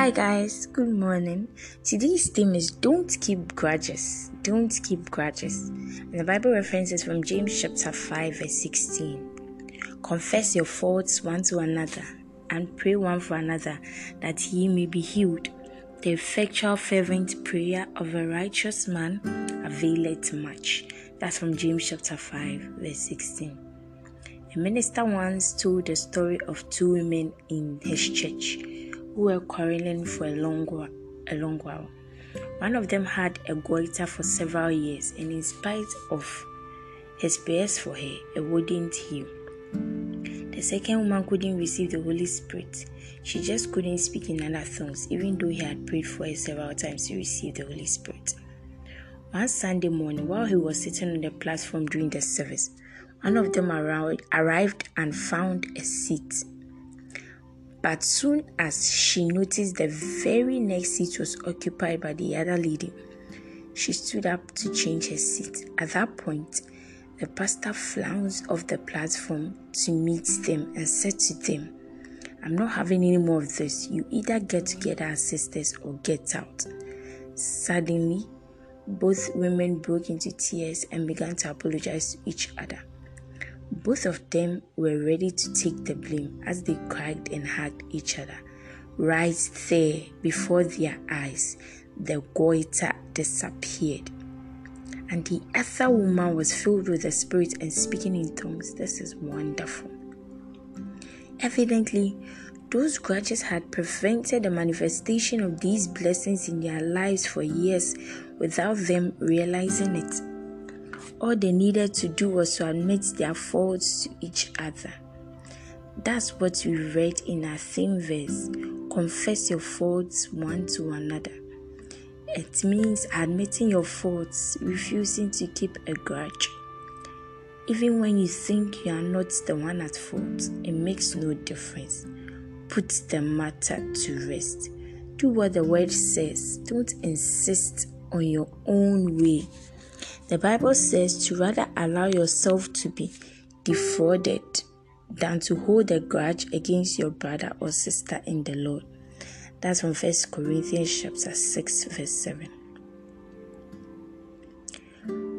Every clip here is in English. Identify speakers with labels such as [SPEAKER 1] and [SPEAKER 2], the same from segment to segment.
[SPEAKER 1] Hi guys, good morning. Today's theme is don't keep grudges. Don't keep grudges. And the Bible reference is from James chapter 5 verse 16. Confess your faults one to another and pray one for another that ye may be healed. The effectual fervent prayer of a righteous man availeth much. That's from James chapter 5 verse 16. A minister once told the story of two women in his church who were quarreling for a long, a long while. One of them had a goiter for several years, and in spite of his prayers for her, it wouldn't heal. The second woman couldn't receive the Holy Spirit. She just couldn't speak in other tongues, even though he had prayed for her several times to receive the Holy Spirit. One Sunday morning, while he was sitting on the platform during the service, one of them arrived and found a seat but soon as she noticed the very next seat was occupied by the other lady, she stood up to change her seat. At that point, the pastor flounced off the platform to meet them and said to them, I'm not having any more of this. You either get together as sisters or get out. Suddenly, both women broke into tears and began to apologize to each other. Both of them were ready to take the blame as they cried and hugged each other. Right there before their eyes, the goiter disappeared. And the other woman was filled with the Spirit and speaking in tongues. This is wonderful. Evidently, those grudges had prevented the manifestation of these blessings in their lives for years without them realizing it. All they needed to do was to admit their faults to each other. That's what we read in our theme verse confess your faults one to another. It means admitting your faults, refusing to keep a grudge. Even when you think you are not the one at fault, it makes no difference. Put the matter to rest. Do what the word says. Don't insist on your own way. The Bible says to rather allow yourself to be defrauded than to hold a grudge against your brother or sister in the Lord. That's from 1 Corinthians chapter 6, verse 7.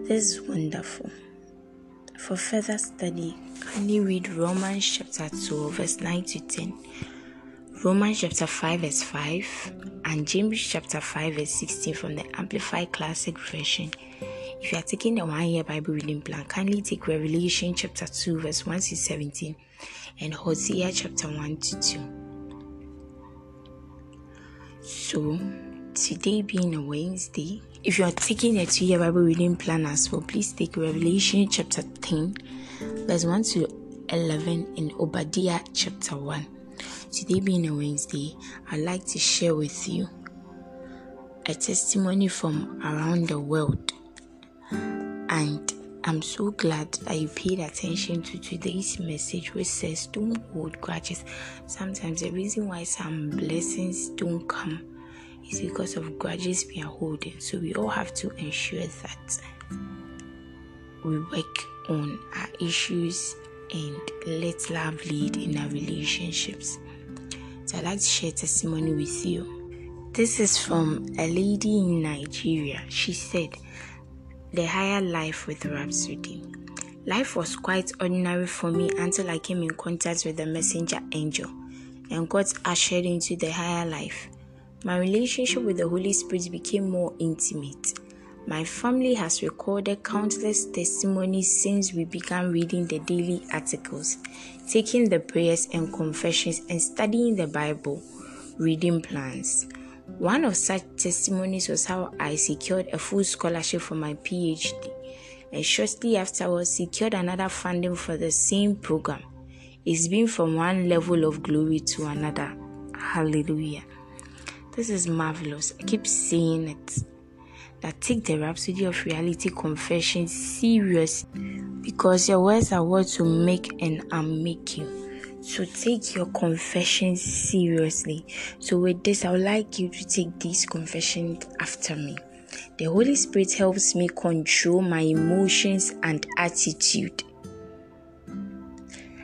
[SPEAKER 1] This is wonderful. For further study, kindly read Romans chapter 2, verse 9 to 10, Romans chapter 5, verse 5, and James chapter 5, verse 16 from the Amplified Classic Version. If you are taking the one year Bible reading plan, kindly take Revelation chapter 2, verse 1 to 17, and Hosea chapter 1 to 2. So, today being a Wednesday, if you are taking a two year Bible reading plan as well, please take Revelation chapter 10, verse 1 to 11, and Obadiah chapter 1. Today being a Wednesday, I'd like to share with you a testimony from around the world and I'm so glad that you paid attention to today's message, which says don't hold grudges. Sometimes the reason why some blessings don't come is because of grudges we are holding. So we all have to ensure that we work on our issues and let love lead in our relationships. So I'd like to share testimony with you. This is from a lady in Nigeria. She said, the Higher Life with Rhapsody. Life was quite ordinary for me until I came in contact with the messenger angel and got ushered into the higher life. My relationship with the Holy Spirit became more intimate. My family has recorded countless testimonies since we began reading the daily articles, taking the prayers and confessions, and studying the Bible, reading plans. One of such testimonies was how I secured a full scholarship for my PhD and shortly afterwards secured another funding for the same program. It's been from one level of glory to another. Hallelujah. This is marvelous. I keep saying it. That take the Rhapsody of Reality confession serious because your words are what to make and unmake you. So take your confession seriously. So with this, I would like you to take this confession after me. The Holy Spirit helps me control my emotions and attitude.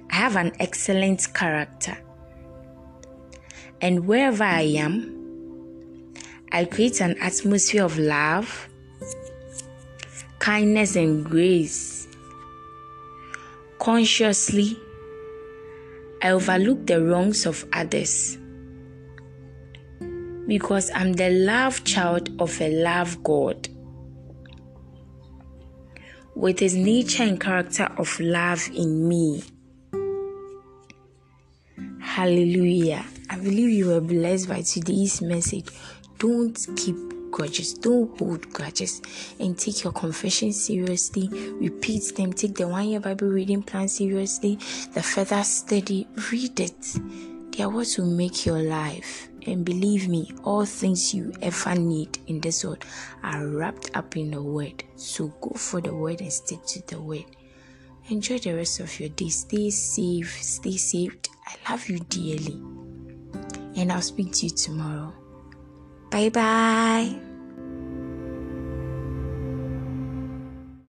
[SPEAKER 1] I have an excellent character. And wherever I am, I create an atmosphere of love, kindness, and grace. Consciously, I overlook the wrongs of others because I'm the love child of a love God. With his nature and character of love in me. Hallelujah. I believe you were blessed by today's message. Don't keep grudges. Don't hold grudges and take your confession seriously. Repeat them. Take the one year Bible reading plan seriously. The further study, read it. They are what will make your life. And believe me, all things you ever need in this world are wrapped up in the word. So go for the word and stick to the word. Enjoy the rest of your day. Stay safe. Stay saved. I love you dearly. And I'll speak to you tomorrow. 拜拜。